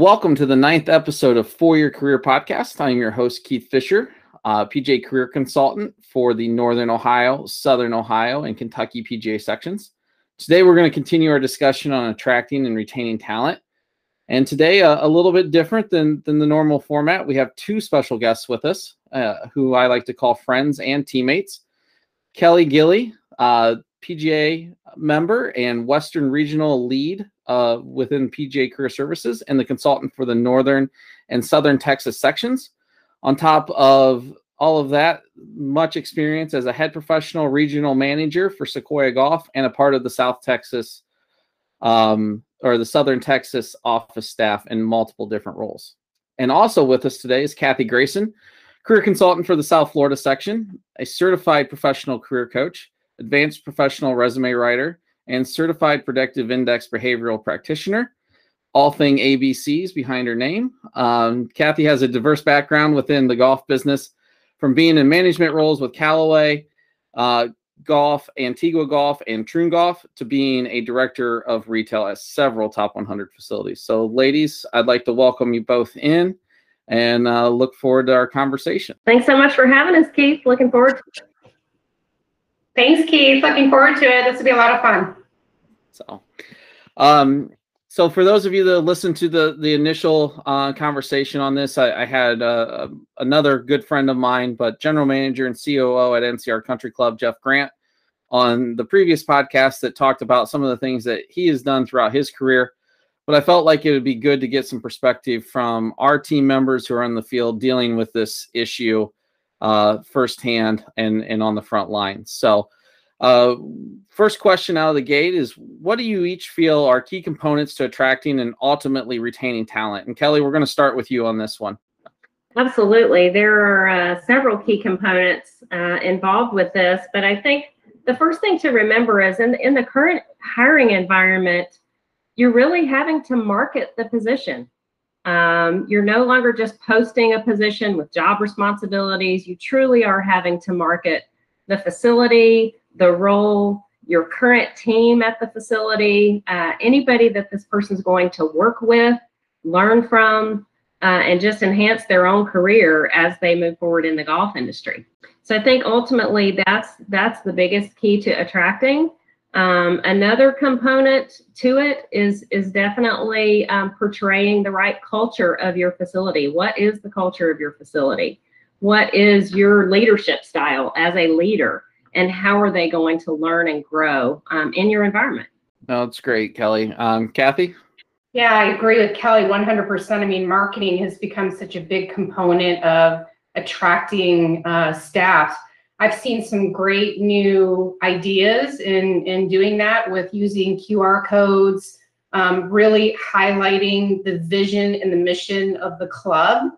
Welcome to the ninth episode of For Your Career Podcast. I'm your host, Keith Fisher, uh, PGA Career Consultant for the Northern Ohio, Southern Ohio, and Kentucky PGA sections. Today, we're going to continue our discussion on attracting and retaining talent. And today, uh, a little bit different than, than the normal format. We have two special guests with us uh, who I like to call friends and teammates. Kelly Gilly, uh, PGA member and Western Regional lead uh, within PGA Career Services and the consultant for the Northern and Southern Texas sections. On top of all of that, much experience as a head professional regional manager for Sequoia Golf and a part of the South Texas um, or the Southern Texas office staff in multiple different roles. And also with us today is Kathy Grayson, career consultant for the South Florida section, a certified professional career coach, advanced professional resume writer, and certified predictive index behavioral practitioner. All thing ABCs behind her name. Um, Kathy has a diverse background within the golf business, from being in management roles with Callaway uh, Golf, Antigua Golf, and Troon Golf, to being a director of retail at several top 100 facilities. So, ladies, I'd like to welcome you both in and uh, look forward to our conversation. Thanks so much for having us, Keith. Looking forward to it. Thanks, Keith. Looking forward to it. This will be a lot of fun. So, um, so for those of you that listened to the the initial uh, conversation on this, I, I had uh, another good friend of mine, but general manager and COO at NCR Country Club, Jeff Grant, on the previous podcast that talked about some of the things that he has done throughout his career. But I felt like it would be good to get some perspective from our team members who are in the field dealing with this issue uh, firsthand and and on the front line. So uh, first question out of the gate is what do you each feel are key components to attracting and ultimately retaining talent? And Kelly, we're going to start with you on this one. Absolutely. There are uh, several key components uh, involved with this, but I think the first thing to remember is in, in the current hiring environment, you're really having to market the position. Um, you're no longer just posting a position with job responsibilities. You truly are having to market the facility, the role, your current team at the facility, uh, anybody that this person's going to work with, learn from, uh, and just enhance their own career as they move forward in the golf industry. So I think ultimately that's that's the biggest key to attracting. Um, another component to it is is definitely um, portraying the right culture of your facility. What is the culture of your facility? What is your leadership style as a leader? and how are they going to learn and grow um, in your environment? No, that's great, Kelly. Um, Kathy? Yeah, I agree with Kelly 100%. I mean, marketing has become such a big component of attracting uh, staff. I've seen some great new ideas in, in doing that with using QR codes, um, really highlighting the vision and the mission of the club.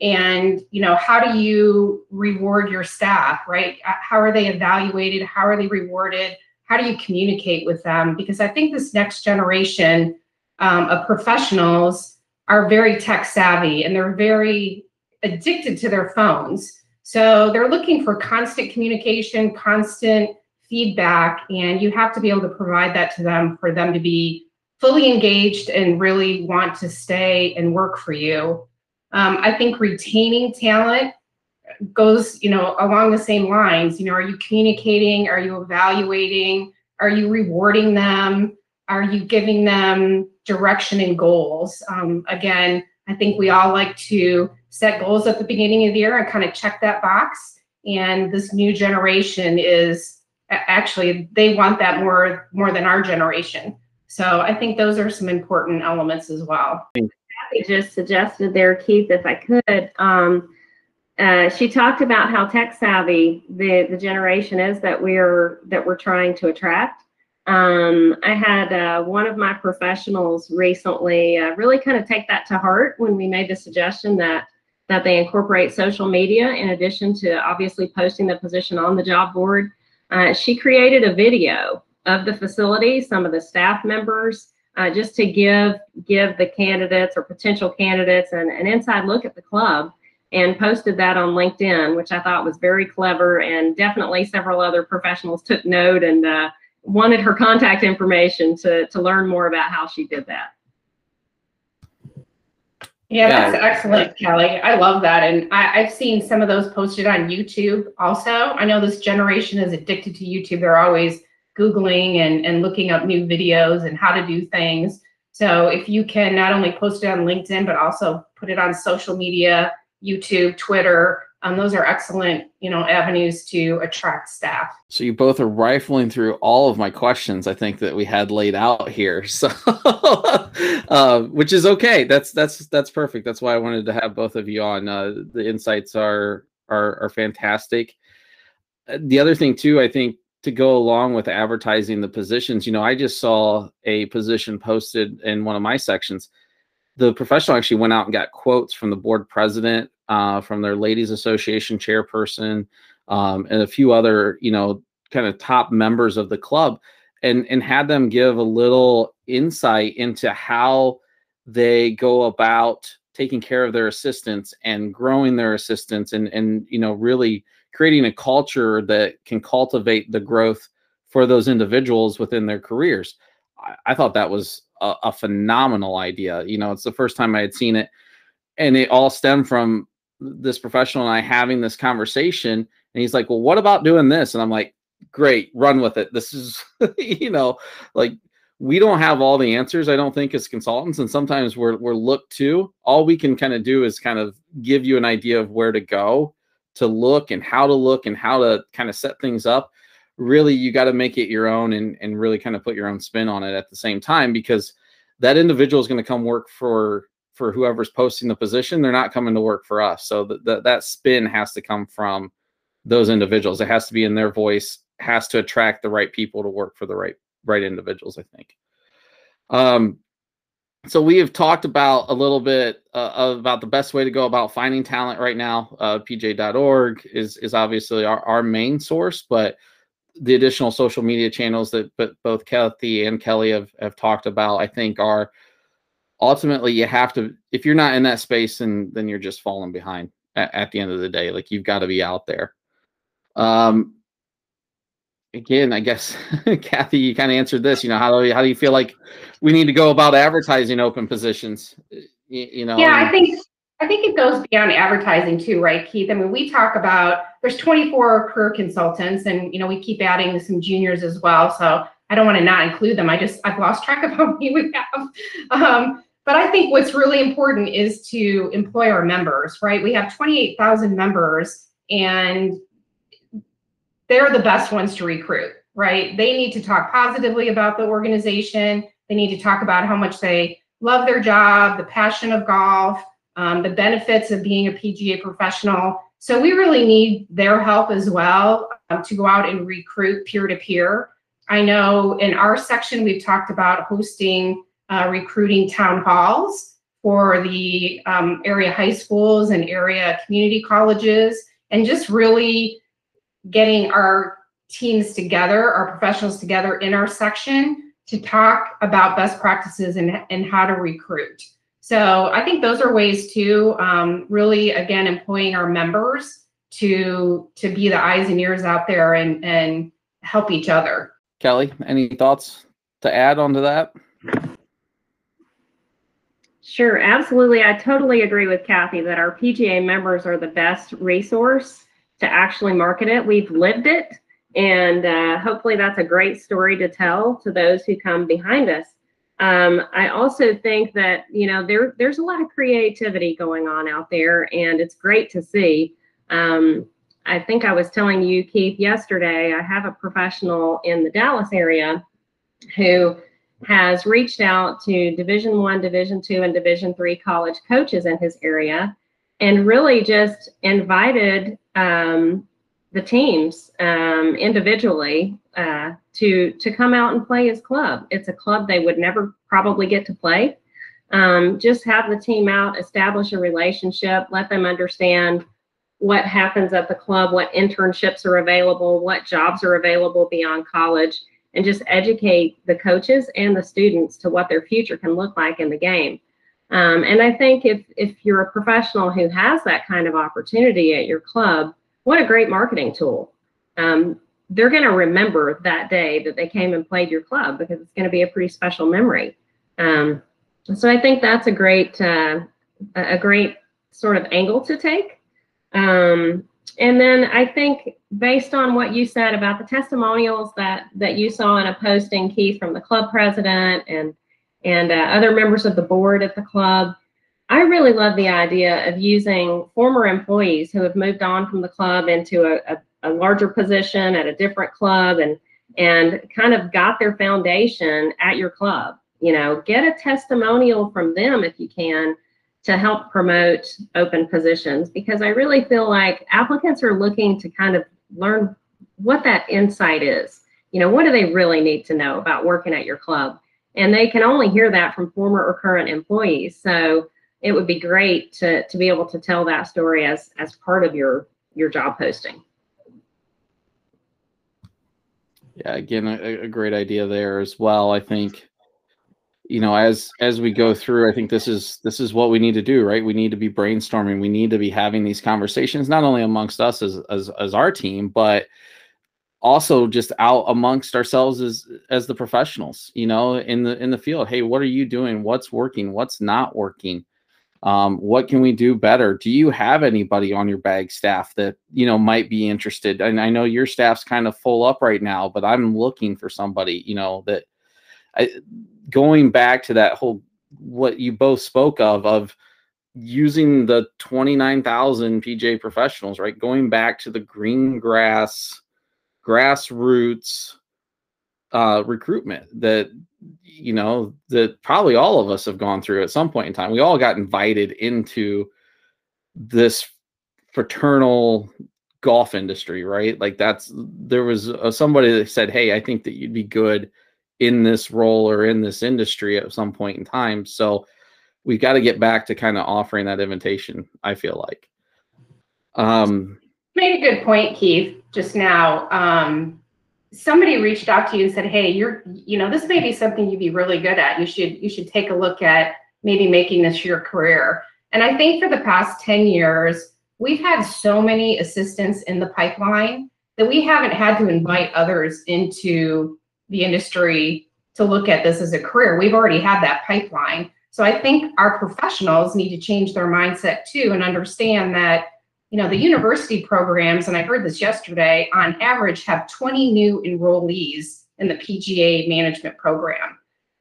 And you know how do you reward your staff right? Uh, how are they evaluated? How are they rewarded? How do you communicate with them? Because i think this next generation um, of professionals are very tech savvy and they're very addicted to their phones so they're looking for constant communication constant feedback and you have to be able to provide that to them for them to be fully engaged and really want to stay and work for you um, I think retaining talent goes, you know, along the same lines. You know, are you communicating? Are you evaluating? Are you rewarding them? Are you giving them direction and goals? Um, again, I think we all like to set goals at the beginning of the year and kind of check that box. And this new generation is actually they want that more more than our generation. So I think those are some important elements as well Kathy just suggested there, Keith, if I could. Um, uh, she talked about how tech savvy the, the generation is that we're that we're trying to attract. Um, I had uh, one of my professionals recently uh, really kind of take that to heart when we made the suggestion that that they incorporate social media in addition to obviously posting the position on the job board. Uh, she created a video of the facility, some of the staff members, uh, just to give give the candidates or potential candidates an, an inside look at the club and posted that on LinkedIn, which I thought was very clever and definitely several other professionals took note and uh, wanted her contact information to, to learn more about how she did that. Yeah, that's excellent, Kelly. I love that. And I, I've seen some of those posted on YouTube also. I know this generation is addicted to YouTube. They're always Googling and, and looking up new videos and how to do things. So if you can not only post it on LinkedIn, but also put it on social media, YouTube, Twitter, um, those are excellent, you know, avenues to attract staff. So you both are rifling through all of my questions. I think that we had laid out here, so uh, which is okay. That's that's that's perfect. That's why I wanted to have both of you on. Uh, the insights are are are fantastic. Uh, the other thing too, I think to go along with advertising the positions, you know, I just saw a position posted in one of my sections. The professional actually went out and got quotes from the board president uh, from their ladies association chairperson um, and a few other you know kind of top members of the club and and had them give a little insight into how they go about taking care of their assistants and growing their assistants and and you know really creating a culture that can cultivate the growth for those individuals within their careers. I, I thought that was a, a, phenomenal idea you know it's the first time i had seen it and it all stemmed from this professional and I having this conversation, and he's like, "Well, what about doing this?" And I'm like, "Great, run with it. This is, you know, like we don't have all the answers. I don't think as consultants, and sometimes we're we're looked to. All we can kind of do is kind of give you an idea of where to go, to look, and how to look, and how to kind of set things up. Really, you got to make it your own, and and really kind of put your own spin on it at the same time because that individual is going to come work for for whoever's posting the position, they're not coming to work for us. So that that spin has to come from those individuals. It has to be in their voice, has to attract the right people to work for the right right individuals. I think. Um, so we have talked about a little bit uh, about the best way to go about finding talent right now. Uh, PGA.org is is obviously our, our main source, but the additional social media channels that but both Kathy and Kelly have, have talked about, I think, are ultimately you have to if you're not in that space and then you're just falling behind at, at the end of the day. Like you've got to be out there. Um again i guess kathy you kind of answered this you know how do you how do you feel like we need to go about advertising open positions? You, you know yeah i think i think it goes beyond advertising too right keith i mean we talk about there's 24 career consultants and you know we keep adding some juniors as well so I don't want to not include them. I just I've lost track of how many we have. Um, but I think what's really important is to employ our members, right? We have 28,000 members and they're the best ones to recruit, right? They need to talk positively about the organization. They need to talk about how much they love their job, the passion of golf, um, the benefits of being a PGA professional. So we really need their help as well um, to go out and recruit peer to peer. I know in our section, we've talked about hosting uh, recruiting town halls for the um, area high schools and area community colleges, and just really getting our teams together, our professionals together in our section to talk about best practices and, and how to recruit. So I think those are ways to um, really, again, employing our members to to be the eyes and ears out there and and help each other. Kelly, any thoughts to add onto that? Sure, absolutely. I totally agree with Kathy that our PGA members are the best resource to actually market it. We've lived it, and uh, hopefully that's a great story to tell to those who come behind us. Um, I also think that you know there there's a lot of creativity going on out there, and it's great to see. Um, I think I was telling you, Keith, yesterday. I have a professional in the Dallas area who has reached out to division one division two and division three college coaches in his area and really just invited um, the teams um, individually uh, to to come out and play his club it's a club they would never probably get to play um, just have the team out establish a relationship let them understand what happens at the club what internships are available what jobs are available beyond college and just educate the coaches and the students to what their future can look like in the game. Um, and I think if if you're a professional who has that kind of opportunity at your club, what a great marketing tool. Um, they're going to remember that day that they came and played your club because it's going to be a pretty special memory. Um, so I think that's a great uh, a great sort of angle to take. Um, and then I think based on what you said about the testimonials that that you saw in a posting, Keith, from the club president and and uh, other members of the board at the club, I really love the idea of using former employees who have moved on from the club into a, a, a larger position at a different club and and kind of got their foundation at your club. You know, get a testimonial from them if you can to help promote open positions because I really feel like applicants are looking to kind of learn what that insight is. You know, what do they really need to know about working at your club? And they can only hear that from former or current employees. So it would be great to, to be able to tell that story as, as part of your, your job posting. Yeah, again, a, a great idea there as well. I think. You know as as we go through i think this is this is what we need to do right? We need to be brainstorming. We need to be having these conversations not only amongst us as as, as our team but also just out amongst ourselves as as the professionals you know in the in the field. Hey what are you doing? What's working? What's not working um, what can we do better do you have anybody on your bag staff that you know might be interested and i know your staff's kind of full up right now but i'm looking for somebody you know that I, going back to that whole what you both spoke of of using the 29,000 PGA professionals, right? Going back to the green grass, grassroots uh, recruitment that, you know, that probably all of us have gone through at some point in time. We all got invited into this fraternal golf industry, right? Like that's, there was a, somebody that said, Hey, I think that you'd be good in this role or in this industry at some point in time. So we've got to get back to kind of offering that invitation, I feel like. Um, made a good point, Keith, just now. Um, somebody reached out to you and said, Hey, you're, you know, this may be something you'd be really good at. You should, you should take a look at maybe making this your career. And I think for the past 10 years, we've had so many assistants in the pipeline that we haven't had to invite others into the industry to look at this as a career. We've already had that pipeline. So I think our professionals need to change their mindset too and understand that, you know, the university programs, and I heard this yesterday, on average have 20 new enrollees in the PGA management program.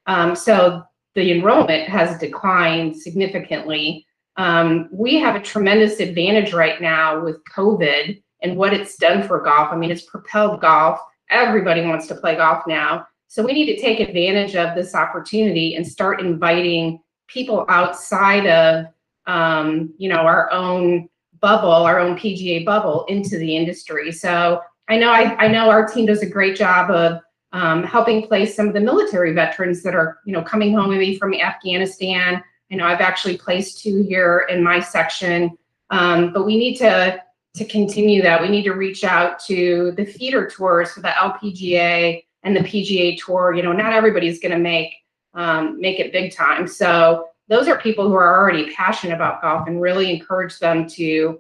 Um, so the enrollment has declined significantly. Um, we have a tremendous advantage right now with COVID and what it's done for golf. I mean, it's propelled golf everybody wants to play golf now. So we need to take advantage of this opportunity and start inviting people outside of, um, you know, our own bubble, our own PGA bubble into the industry. So I know I, I know our team does a great job of um, helping place some of the military veterans that are, you know, coming home maybe from Afghanistan. I know I've actually placed two here in my section, um, but we need to to continue that, we need to reach out to the feeder tours for the LPGA and the PGA Tour. You know, not everybody's going to make um, make it big time. So those are people who are already passionate about golf, and really encourage them to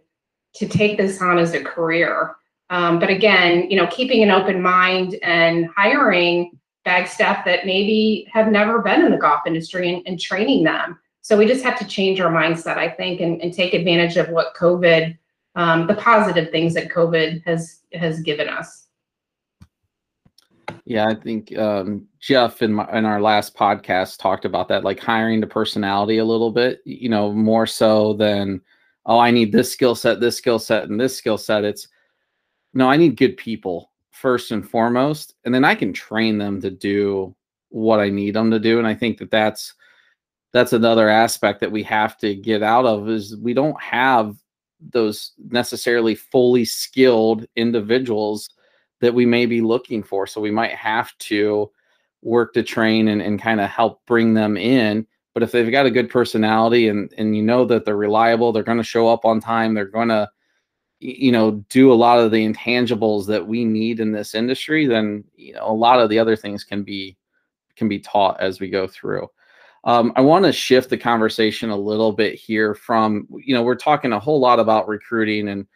to take this on as a career. Um, but again, you know, keeping an open mind and hiring bag staff that maybe have never been in the golf industry and, and training them. So we just have to change our mindset, I think, and, and take advantage of what COVID um, the positive things that COVID has has given us. Yeah, I think um, Jeff in my, in our last podcast talked about that, like hiring the personality a little bit. You know, more so than oh, I need this skill set, this skill set, and this skill set. It's no, I need good people first and foremost, and then I can train them to do what I need them to do. And I think that that's that's another aspect that we have to get out of is we don't have those necessarily fully skilled individuals that we may be looking for. So we might have to work to train and, and kind of help bring them in. But if they've got a good personality and and you know that they're reliable, they're going to show up on time, they're going to you know do a lot of the intangibles that we need in this industry, then you know a lot of the other things can be can be taught as we go through. Um, I want to shift the conversation a little bit here from you know we're talking a whole lot about recruiting and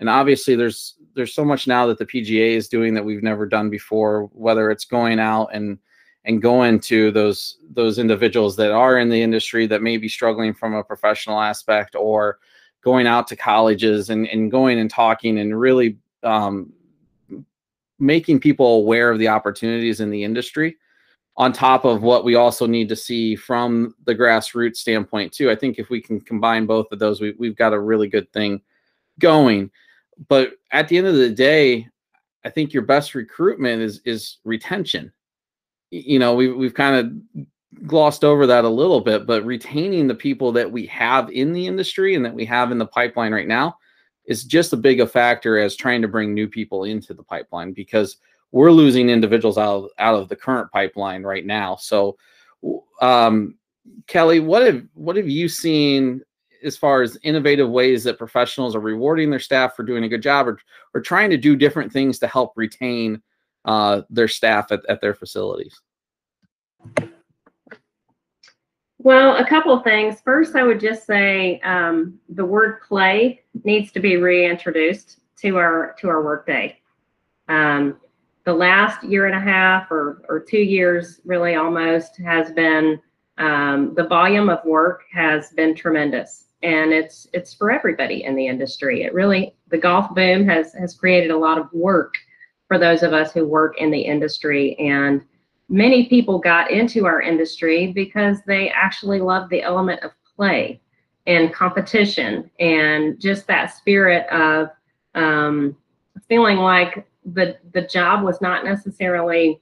and obviously there's there's so much now that the PGA is doing that we've never done before whether it's going out and and going to those those individuals that are in the industry that may be struggling from a professional aspect or going out to colleges and, and going and talking and really um, making people aware of the opportunities in the industry on top of what we also need to see from the grassroots standpoint too. I think if we can combine both of those we, we've got a really good thing going but at the end of the day i think your best recruitment is is retention you know we, we've kind of glossed over that a little bit but retaining the people that we have in the industry and that we have in the pipeline right now is just as big a factor as trying to bring new people into the pipeline because we're losing individuals out of, out of the current pipeline right now. So, um, Kelly, what have what have you seen as far as innovative ways that professionals are rewarding their staff for doing a good job or, or trying to do different things to help retain uh, their staff at, at their facilities? Well, a couple of things. First, I would just say um, the word play needs to be reintroduced to our to our workday. Um, the last year and a half or, or two years really almost has been um, the volume of work has been tremendous and it's it's for everybody in the industry it really the golf boom has has created a lot of work for those of us who work in the industry and many people got into our industry because they actually love the element of play and competition and just that spirit of um, feeling like the the job was not necessarily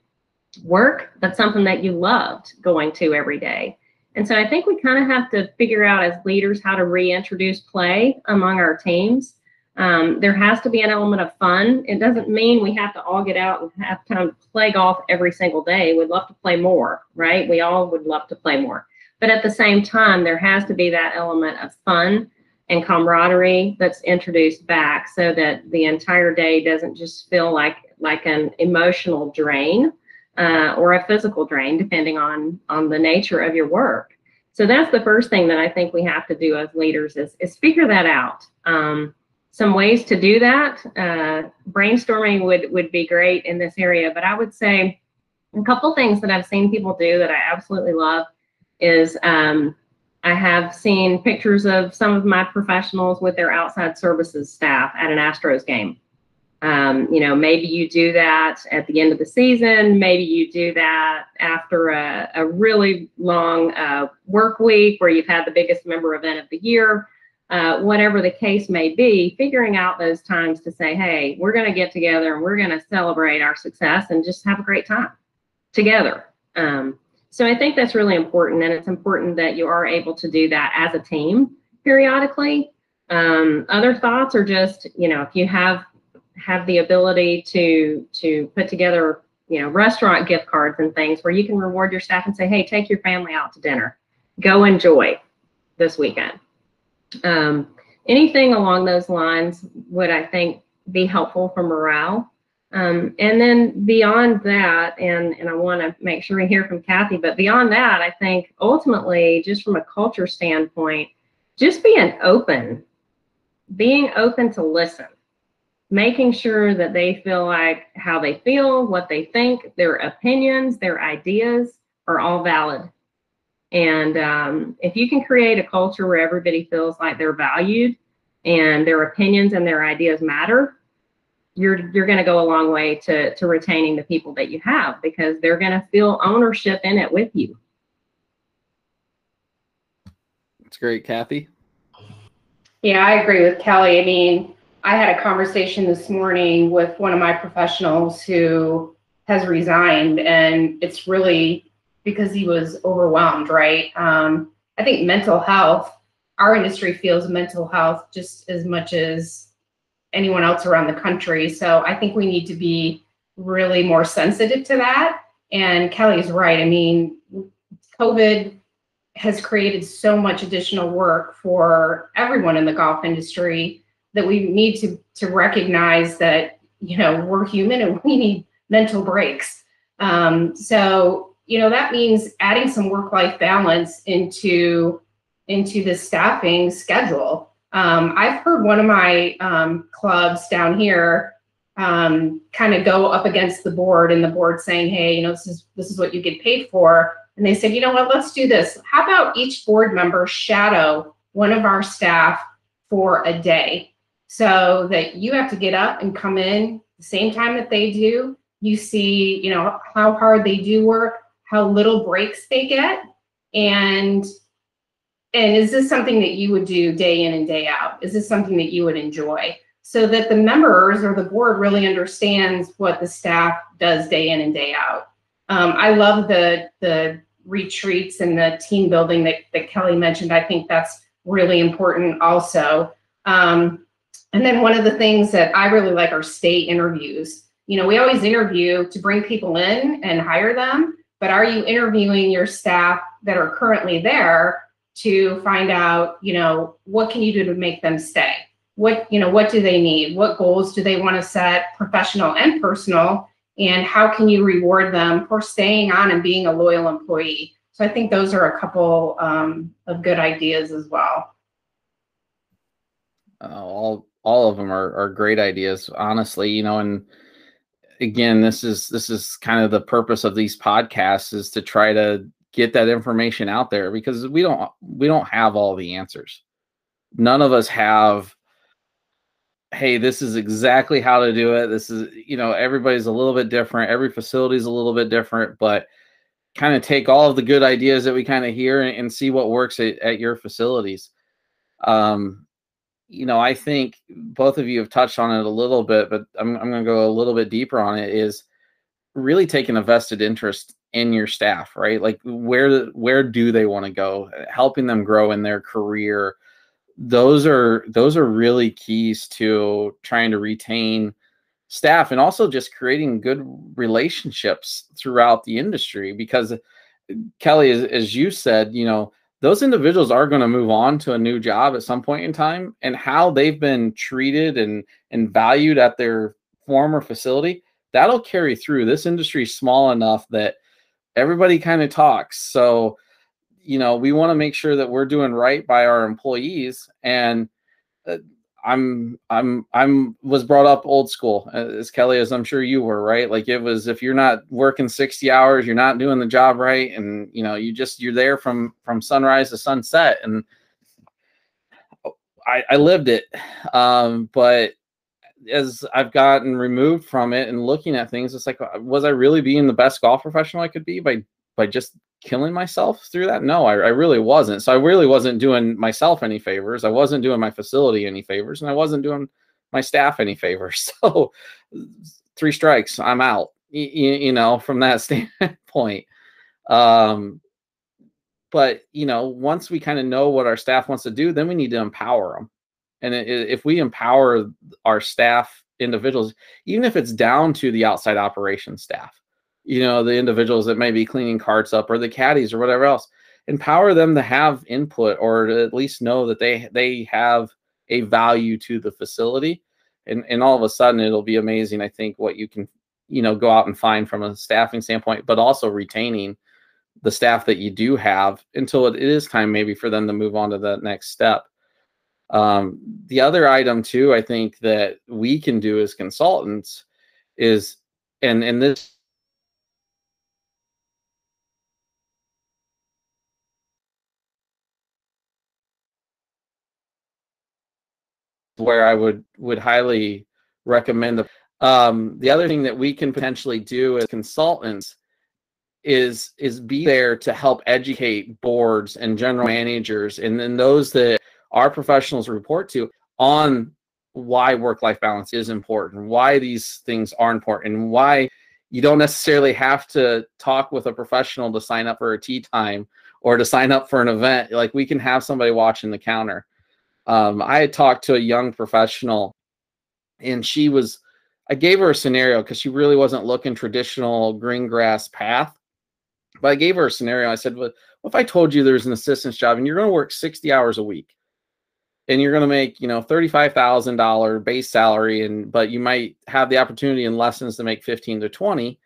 work, but something that you loved going to every day. And so I think we kind of have to figure out as leaders how to reintroduce play among our teams. Um, there has to be an element of fun. It doesn't mean we have to all get out and have time to play golf every single day. We'd love to play more, right? We all would love to play more. But at the same time, there has to be that element of fun and camaraderie that's introduced back so that the entire day doesn't just feel like like an emotional drain uh, or a physical drain depending on on the nature of your work so that's the first thing that i think we have to do as leaders is, is figure that out um, some ways to do that uh, brainstorming would would be great in this area but i would say a couple things that i've seen people do that i absolutely love is um, I have seen pictures of some of my professionals with their outside services staff at an Astros game. Um, you know, maybe you do that at the end of the season. Maybe you do that after a, a really long uh, work week where you've had the biggest member event of the year. Uh, whatever the case may be, figuring out those times to say, hey, we're going to get together and we're going to celebrate our success and just have a great time together. Um, so I think that's really important, and it's important that you are able to do that as a team periodically. Um, other thoughts are just, you know, if you have have the ability to to put together, you know, restaurant gift cards and things where you can reward your staff and say, hey, take your family out to dinner, go enjoy this weekend. Um, anything along those lines would I think be helpful for morale. Um, and then beyond that, and, and I want to make sure we hear from Kathy, but beyond that, I think ultimately, just from a culture standpoint, just being open, being open to listen, making sure that they feel like how they feel, what they think, their opinions, their ideas are all valid. And um, if you can create a culture where everybody feels like they're valued and their opinions and their ideas matter, you're you're going to go a long way to to retaining the people that you have because they're going to feel ownership in it with you. That's great, Kathy. Yeah, I agree with Kelly. I mean, I had a conversation this morning with one of my professionals who has resigned, and it's really because he was overwhelmed, right? Um, I think mental health, our industry feels mental health just as much as anyone else around the country. So I think we need to be really more sensitive to that. And Kelly's right. I mean, COVID has created so much additional work for everyone in the golf industry that we need to to recognize that you know we're human and we need mental breaks. Um, so you know that means adding some work life balance into into the staffing schedule um, I've heard one of my um, clubs down here um, kind of go up against the board and the board saying, hey, you know, this is this is what you get paid for. And they said, you know what, let's do this. How about each board member shadow one of our staff for a day so that you have to get up and come in the same time that they do. You see, you know, how hard they do work, how little breaks they get. And and is this something that you would do day in and day out? Is this something that you would enjoy? So that the members or the board really understands what the staff does day in and day out. Um, I love the the retreats and the team building that, that Kelly mentioned. I think that's really important also. Um, and then one of the things that I really like are stay interviews. You know, we always interview to bring people in and hire them, but are you interviewing your staff that are currently there to find out, you know, what can you do to make them stay? What, you know, what do they need? What goals do they want to set, professional and personal? And how can you reward them for staying on and being a loyal employee? So I think those are a couple um, of good ideas as well. Uh, all all of them are, are great ideas, honestly. You know, and again, this is this is kind of the purpose of these podcasts is to try to get that information out there because we don't we don't have all the answers. None of us have hey, this is exactly how to do it. This is, you know, everybody's a little bit different. Every facility is a little bit different, but kind of take all of the good ideas that we kind of hear and, and, see what works at, at your facilities. Um, you know, I think both of you have touched on it a little bit, but I'm, I'm going to go a little bit deeper on it is really taking a vested interest in your staff, right? Like where where do they want to go? Helping them grow in their career. Those are those are really keys to trying to retain staff and also just creating good relationships throughout the industry because Kelly as, as you said, you know, those individuals are going to move on to a new job at some point in time and how they've been treated and and valued at their former facility that'll carry through this industry is small enough that everybody kind of talks. So, you know, we want to make sure that we're doing right by our employees. And uh, I'm, I'm, I'm was brought up old school as Kelly, as I'm sure you were, right? Like it was, if you're not working 60 hours, you're not doing the job right. And, you know, you just, you're there from, from sunrise to sunset. And I, I lived it. Um, but as I've gotten removed from it and looking at things, it's like, uh, was I really being the best golf professional I could be by by just killing myself through that? No, I, I really wasn't. So I really wasn't doing myself any favors. I wasn't doing my facility any favors, and I wasn't doing my staff any favors. So three strikes, I'm out. You, you know, from that standpoint. Um, but you know, once we kind of know what our staff wants to do, then we need to empower them and if we empower our staff individuals, even if it's down to the outside operations staff, you know, the individuals that may be cleaning carts up or the caddies or whatever else, empower them to have input or to at least know that they they have a value to the facility. And and all of a sudden it'll be amazing, I think, what you can, you know, go out and find from a staffing standpoint, but also retaining the staff that you do have until it is time maybe for them to move on to that next step. Um, the other item too, I think that we can do as consultants is, and and this where I would would highly recommend the um, the other thing that we can potentially do as consultants is is be there to help educate boards and general managers and then those that our professionals report to on why work life balance is important, why these things are important, and why you don't necessarily have to talk with a professional to sign up for a tee time or to sign up for an event. Like we can have somebody watching the counter. Um, I had talked to a young professional, and she was. I gave her a scenario because she really wasn't looking traditional green grass path. But I gave her a scenario. I said, well, if I told you there's an assistant's job and you're going to work 60 hours a week? and you're going to make you know $35000 base salary and but you might have the opportunity in lessons to make 15 to 20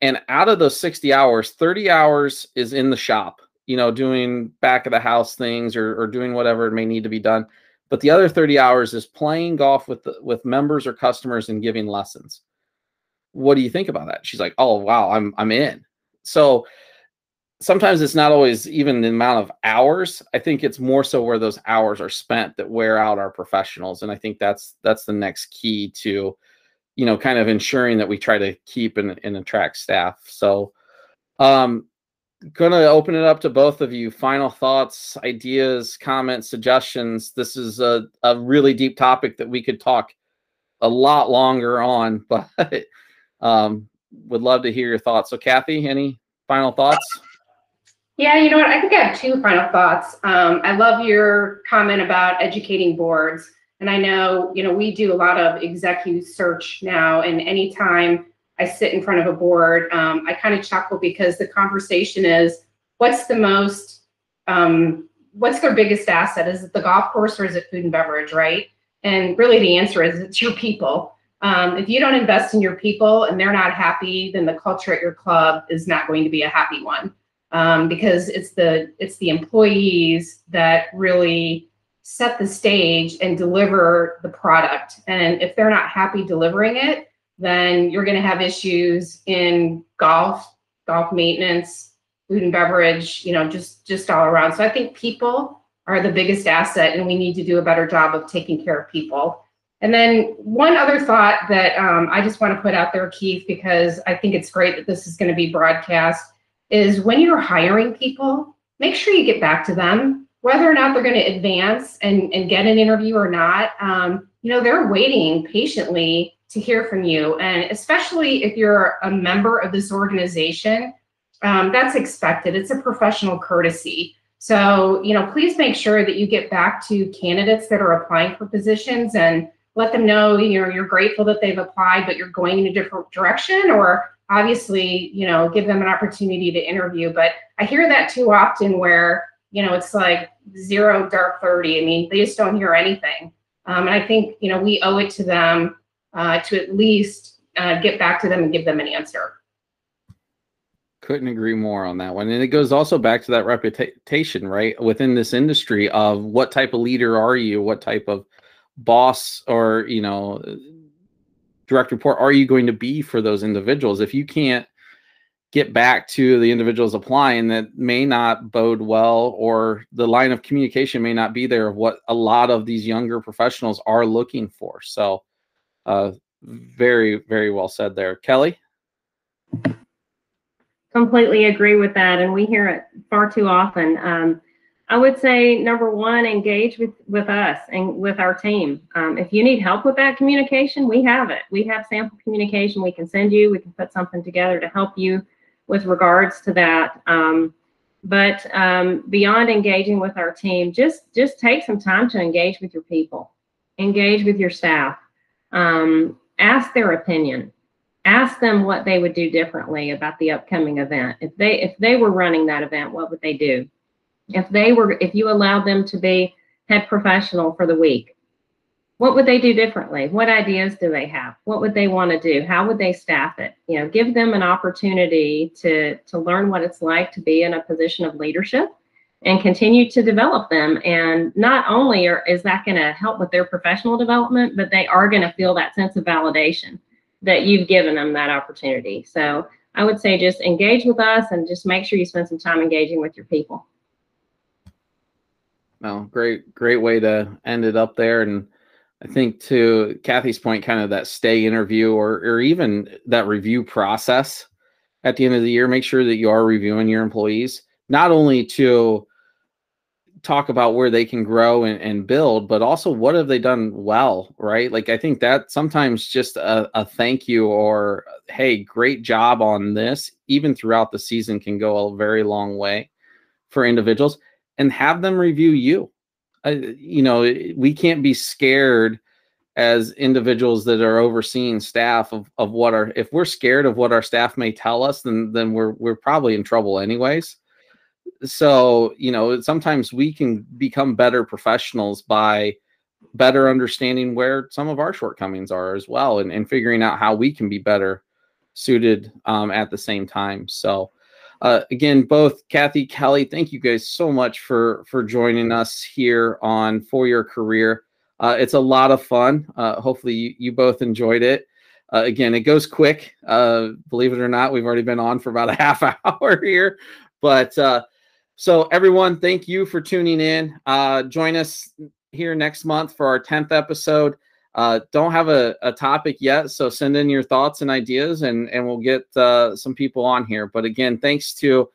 and out of those 60 hours 30 hours is in the shop you know doing back of the house things or, or doing whatever may need to be done. But the other 30 hours is playing golf with the, with members or customers and giving lessons. What do you think about that? She's like oh wow i'm i'm in. So sometimes it's not always even the amount of hours. I think it's more so where those hours are spent that wear out our professionals and i think that's that's the next key to you know kind of ensuring that we try to keep and, and attract staff. So um going to open it up to both of you final thoughts ideas comments suggestions this is a, a really deep topic that we could talk a lot longer on but um would love to hear your thoughts so kathy any final thoughts yeah, you know what? I think I have two final thoughts. Um, I love your comment about educating boards. And I know, you know, we do a lot of executive search now, and anytime I sit in front of a board, um, I kind of chuckle because the conversation is what's the most, um, what's their biggest asset? Is it the golf course or is it food and beverage, right? And really the answer is it's your people. Um, if you don't invest in your people and they're not happy, then the culture at your club is not going to be a happy one um, because it's the it's the employees that really set the stage and deliver the product. And if they're not happy delivering it, then you're going to have issues in golf, golf maintenance, food and beverage, you know, just just all around. So I think people are the biggest asset, and we need to do a better job of taking care of people. And then one other thought that um, I just want to put out there, Keith, because I think it's great that this is going to be broadcast is when you're hiring people, make sure you get back to them, whether or not they're going to advance and, and get an interview or not. Um, you know, they're waiting patiently to hear from you. And especially if you're a member of this organization, um, that's expected. It's a professional courtesy. So, you know, please make sure that you get back to candidates that are applying for positions and let them know, you know, you're grateful that they've applied, but you're going in a different direction or obviously, you know, give them an opportunity to interview. But I hear that too often where, you know, it's like zero dark 30. I mean, they just don't hear anything. Um, and I think, you know, we owe it to them uh, to at least uh, get back to them and give them an answer. Couldn't agree more on that one. And it goes also back to that reputation, right? Within this industry of what type of leader are you? What type of boss or, you know, direct report are you going to be for those individuals? If you can't get back to the individuals applying, that may not bode well, or the line of communication may not be there of what a lot of these younger professionals are looking for. So, uh, very, very well said there. Kelly? Completely agree with that. And we hear it far too often. Um, I would say number one, engage with with us and with our team. Um, if you need help with that communication, we have it. We have sample communication we can send you. We can put something together to help you with regards to that. Um, but um, beyond engaging with our team, just just take some time to engage with your people, engage with your staff, um, ask their opinion, ask them what they would do differently about the upcoming event. If they if they were running that event, what would they do? if they were if you allowed them to be head professional for the week what would they do differently? What ideas do they have? What would they want to do? How would they staff it? You know give them an opportunity to to learn what it's like to be in a position of leadership and continue to develop them. And not only are, is that going to help with their professional development but they are going to feel that sense of validation that you've given them that opportunity. So i would say just engage with us and just make sure you spend some time engaging with your people. Well, great, great way to end it up there. And I think to Kathy's point, kind of that stay interview or or even that review process at the end of the year, make sure that you are reviewing your employees, not only to talk about where they can grow and, and build, but also what have they done well, right? Like I think that sometimes just a, a thank you or hey, great job on this, even throughout the season can go a very long way for individuals and have them review you. Uh, you know, we can't be scared as individuals that are overseeing staff of, of what our if we're scared of what our staff may tell us, then then we're we're probably in trouble anyways. So, you know, sometimes we can become better professionals by better understanding where some of our shortcomings are as well and, and figuring out how we can be better suited um, at the same time. So Uh, again, both Kathy, Kelly, thank you guys so much for for joining us here on For Your Career. Uh, it's a lot of fun. Uh, hopefully, you, you, both enjoyed it. Uh, again, it goes quick. Uh, believe it or not, we've already been on for about a half hour here. But uh, so, everyone, thank you for tuning in. join us here next month for our 10th episode. don't have a, a, topic yet, so send in your thoughts and ideas, and, and we'll get some people on here. But again, thanks to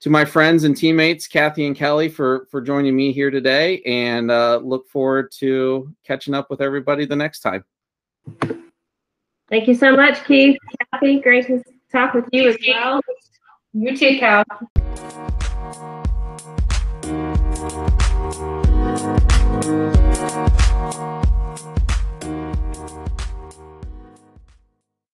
to my friends and teammates, Kathy and Kelly, for for joining me here today, and uh, look forward to catching up with everybody the next time. Thank you so much, Keith. Kathy, great to talk with you as well. You too, Cal.